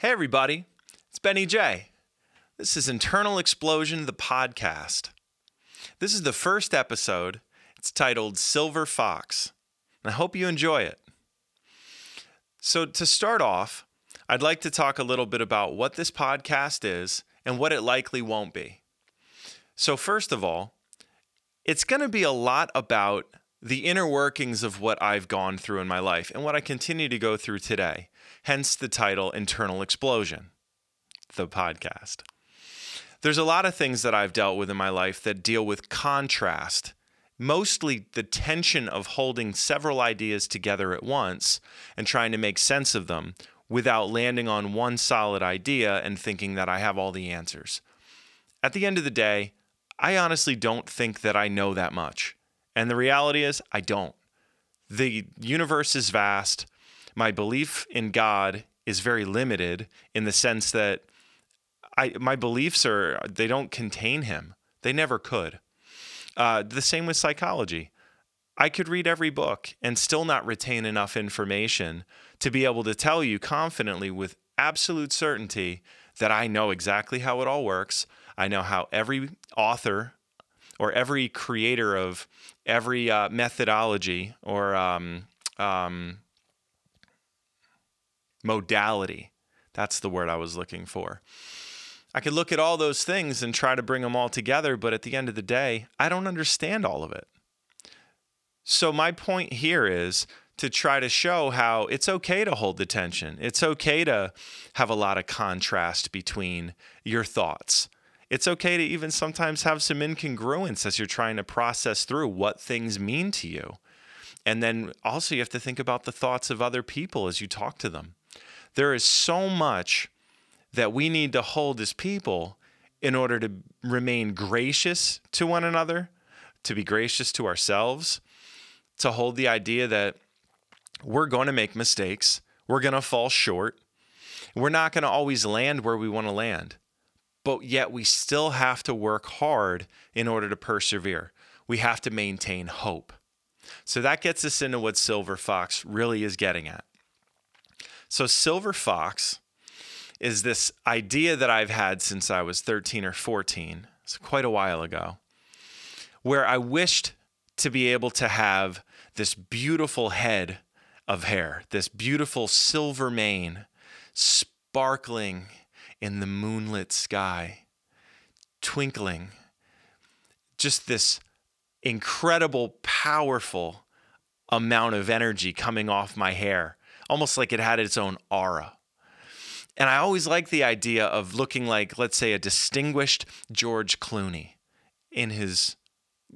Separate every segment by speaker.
Speaker 1: Hey, everybody, it's Benny Jay. This is Internal Explosion, the podcast. This is the first episode. It's titled Silver Fox. And I hope you enjoy it. So, to start off, I'd like to talk a little bit about what this podcast is and what it likely won't be. So, first of all, it's going to be a lot about the inner workings of what I've gone through in my life and what I continue to go through today. Hence the title Internal Explosion, the podcast. There's a lot of things that I've dealt with in my life that deal with contrast, mostly the tension of holding several ideas together at once and trying to make sense of them without landing on one solid idea and thinking that I have all the answers. At the end of the day, I honestly don't think that I know that much. And the reality is, I don't. The universe is vast. My belief in God is very limited in the sense that I my beliefs are they don't contain him. They never could. Uh, the same with psychology. I could read every book and still not retain enough information to be able to tell you confidently with absolute certainty that I know exactly how it all works. I know how every author or every creator of every uh, methodology or um, um, modality. That's the word I was looking for. I could look at all those things and try to bring them all together, but at the end of the day, I don't understand all of it. So, my point here is to try to show how it's okay to hold the tension. It's okay to have a lot of contrast between your thoughts. It's okay to even sometimes have some incongruence as you're trying to process through what things mean to you. And then also, you have to think about the thoughts of other people as you talk to them. There is so much that we need to hold as people in order to remain gracious to one another, to be gracious to ourselves, to hold the idea that we're going to make mistakes, we're going to fall short, we're not going to always land where we want to land but yet we still have to work hard in order to persevere. We have to maintain hope. So that gets us into what Silver Fox really is getting at. So, Silver Fox is this idea that I've had since I was 13 or 14, it's quite a while ago, where I wished to be able to have this beautiful head of hair, this beautiful silver mane, sparkling in the moonlit sky, twinkling. Just this incredible, powerful amount of energy coming off my hair, almost like it had its own aura. And I always like the idea of looking like, let's say, a distinguished George Clooney in his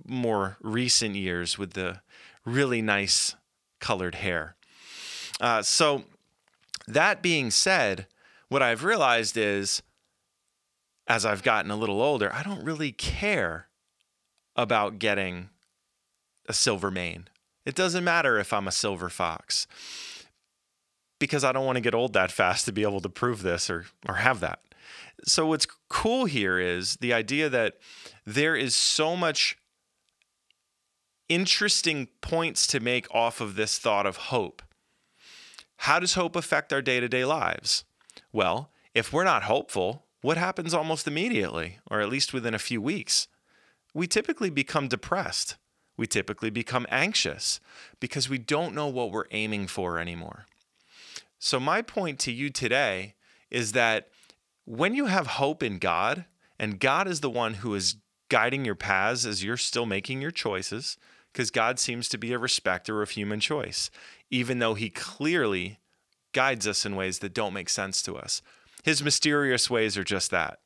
Speaker 1: more recent years with the really nice colored hair. Uh, so, that being said, what I've realized is as I've gotten a little older, I don't really care about getting a silver mane. It doesn't matter if I'm a silver fox because I don't want to get old that fast to be able to prove this or or have that. So what's cool here is the idea that there is so much interesting points to make off of this thought of hope. How does hope affect our day-to-day lives? Well, if we're not hopeful, what happens almost immediately, or at least within a few weeks? We typically become depressed. We typically become anxious because we don't know what we're aiming for anymore. So, my point to you today is that when you have hope in God, and God is the one who is guiding your paths as you're still making your choices, because God seems to be a respecter of human choice, even though He clearly guides us in ways that don't make sense to us. His mysterious ways are just that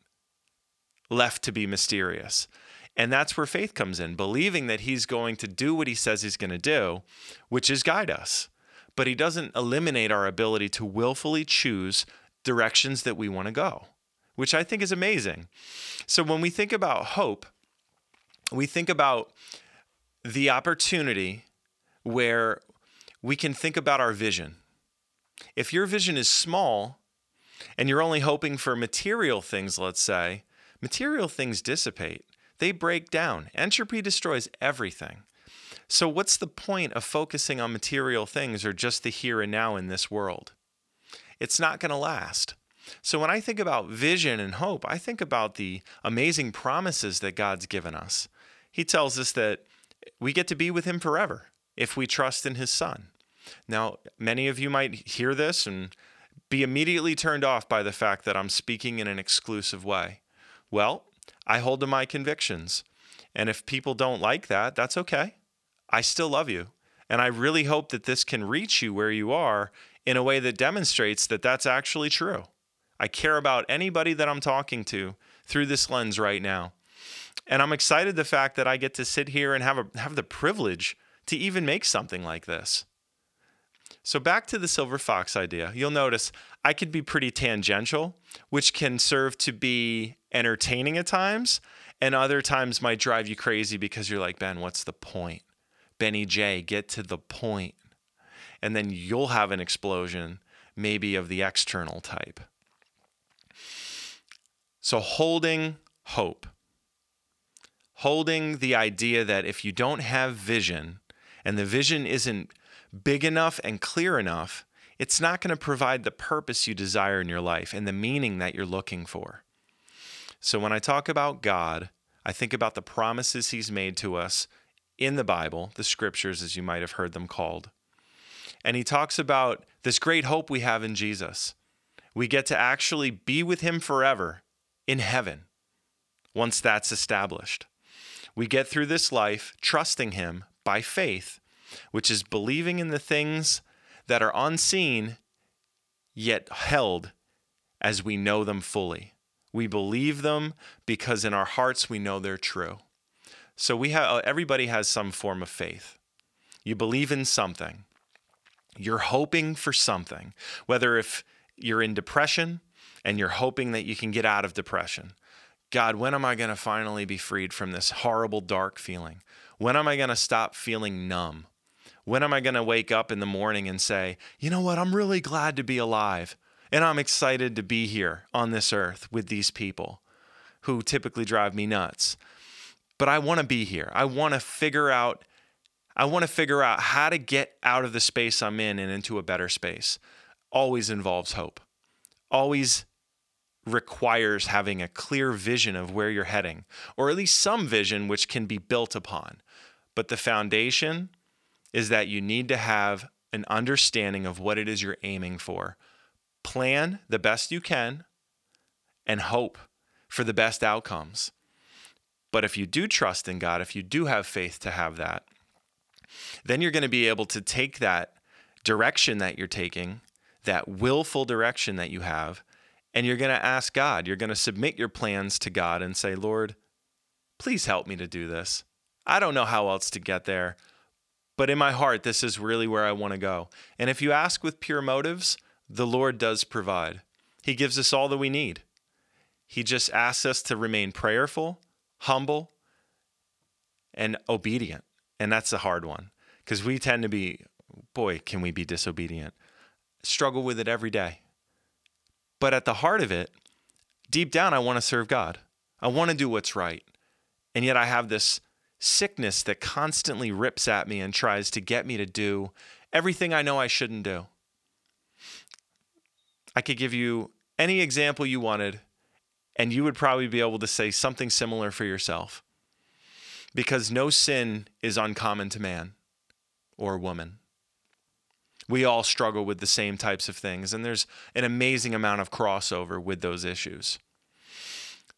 Speaker 1: left to be mysterious. And that's where faith comes in, believing that he's going to do what he says he's going to do, which is guide us. But he doesn't eliminate our ability to willfully choose directions that we want to go, which I think is amazing. So when we think about hope, we think about the opportunity where we can think about our vision. If your vision is small and you're only hoping for material things, let's say, material things dissipate. They break down. Entropy destroys everything. So, what's the point of focusing on material things or just the here and now in this world? It's not going to last. So when I think about vision and hope, I think about the amazing promises that God's given us. He tells us that we get to be with Him forever if we trust in His Son. Now, many of you might hear this and be immediately turned off by the fact that I'm speaking in an exclusive way. Well, I hold to my convictions. And if people don't like that, that's okay. I still love you. And I really hope that this can reach you where you are in a way that demonstrates that that's actually true. I care about anybody that I'm talking to through this lens right now. And I'm excited the fact that I get to sit here and have a, have the privilege to even make something like this. So back to the silver fox idea. You'll notice I could be pretty tangential, which can serve to be entertaining at times, and other times might drive you crazy because you're like, "Ben, what's the point?" Benny Jay, get to the point. And then you'll have an explosion maybe of the external type. So holding hope. Holding the idea that if you don't have vision and the vision isn't big enough and clear enough, it's not going to provide the purpose you desire in your life and the meaning that you're looking for. So when I talk about God, I think about the promises He's made to us in the Bible, the scriptures, as you might have heard them called. And He talks about this great hope we have in Jesus. We get to actually be with Him forever in heaven once that's established. We get through this life trusting Him by faith which is believing in the things that are unseen yet held as we know them fully. We believe them because in our hearts we know they're true. So we have uh, everybody has some form of faith. You believe in something. You're hoping for something. Whether if you're in depression and you're hoping that you can get out of depression. God, when am I going to finally be freed from this horrible dark feeling? When am I going to stop feeling numb? When am I going to wake up in the morning and say, you know what, I'm really glad to be alive and I'm excited to be here on this earth with these people who typically drive me nuts. But I want to be here. I want to figure out I want to figure out how to get out of the space I'm in and into a better space. Always involves hope. Always requires having a clear vision of where you're heading, or at least some vision which can be built upon. But the foundation is that you need to have an understanding of what it is you're aiming for. Plan the best you can and hope for the best outcomes. But if you do trust in God, if you do have faith to have that, then you're going to be able to take that direction that you're taking, that willful direction that you have, and you're going to ask God, you're going to submit your plans to God and say, Lord, please help me to do this. I don't know how else to get there, but in my heart, this is really where I want to go. And if you ask with pure motives, the Lord does provide. He gives us all that we need. He just asks us to remain prayerful, humble, and obedient. And that's a hard one because we tend to be, boy, can we be disobedient? Struggle with it every day. But at the heart of it, deep down, I want to serve God. I want to do what's right. And yet I have this sickness that constantly rips at me and tries to get me to do everything I know I shouldn't do. I could give you any example you wanted, and you would probably be able to say something similar for yourself. Because no sin is uncommon to man or woman. We all struggle with the same types of things, and there's an amazing amount of crossover with those issues.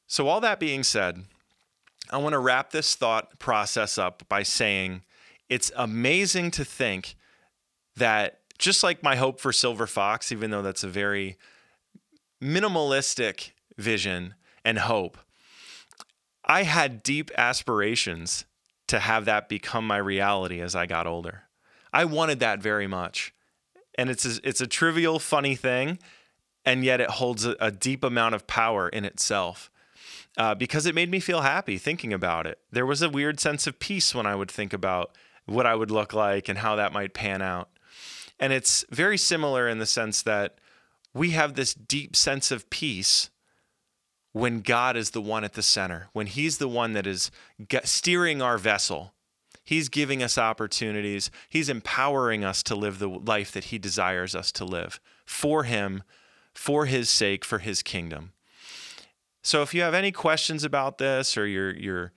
Speaker 1: So, all that being said, I want to wrap this thought process up by saying it's amazing to think that just like my hope for Silver Fox, even though that's a very minimalistic vision and hope, I had deep aspirations to have that become my reality as I got older. I wanted that very much. And it's a, it's a trivial, funny thing, and yet it holds a, a deep amount of power in itself uh, because it made me feel happy thinking about it. There was a weird sense of peace when I would think about what I would look like and how that might pan out. And it's very similar in the sense that we have this deep sense of peace when God is the one at the center, when He's the one that is steering our vessel. He's giving us opportunities. He's empowering us to live the life that He desires us to live for Him, for his sake, for his kingdom. So if you have any questions about this or you're you're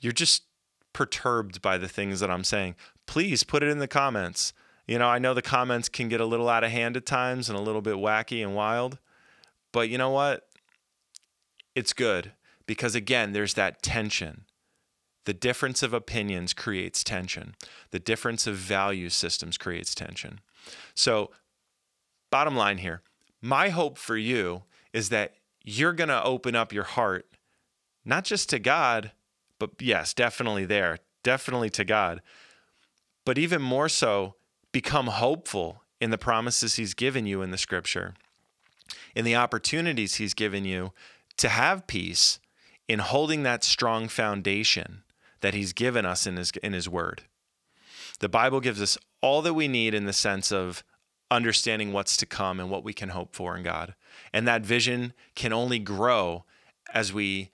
Speaker 1: you're just perturbed by the things that I'm saying, please put it in the comments. You know, I know the comments can get a little out of hand at times and a little bit wacky and wild, but you know what? It's good because again, there's that tension. The difference of opinions creates tension. The difference of value systems creates tension. So, bottom line here my hope for you is that you're going to open up your heart, not just to God, but yes, definitely there, definitely to God, but even more so, become hopeful in the promises He's given you in the scripture, in the opportunities He's given you to have peace in holding that strong foundation that He's given us in His, in his Word. The Bible gives us all that we need in the sense of understanding what's to come and what we can hope for in God. And that vision can only grow as we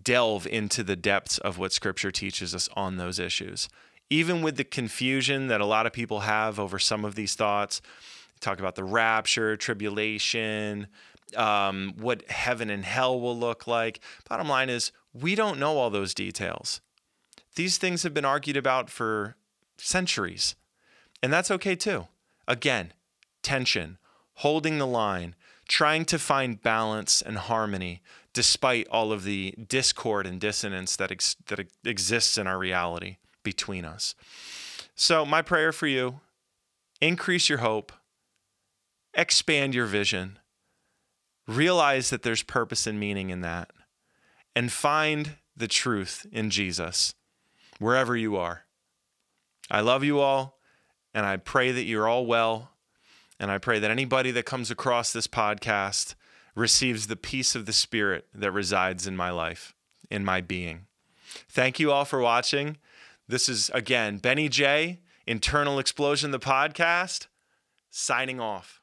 Speaker 1: delve into the depths of what Scripture teaches us on those issues. Even with the confusion that a lot of people have over some of these thoughts, talk about the rapture, tribulation, um, what heaven and hell will look like. Bottom line is, we don't know all those details. These things have been argued about for centuries, and that's okay too. Again, tension, holding the line, trying to find balance and harmony despite all of the discord and dissonance that, ex- that exists in our reality between us. So, my prayer for you increase your hope, expand your vision, realize that there's purpose and meaning in that, and find the truth in Jesus wherever you are. I love you all, and I pray that you're all well and I pray that anybody that comes across this podcast receives the peace of the Spirit that resides in my life, in my being. Thank you all for watching. This is, again, Benny Jay, Internal Explosion, the podcast, signing off.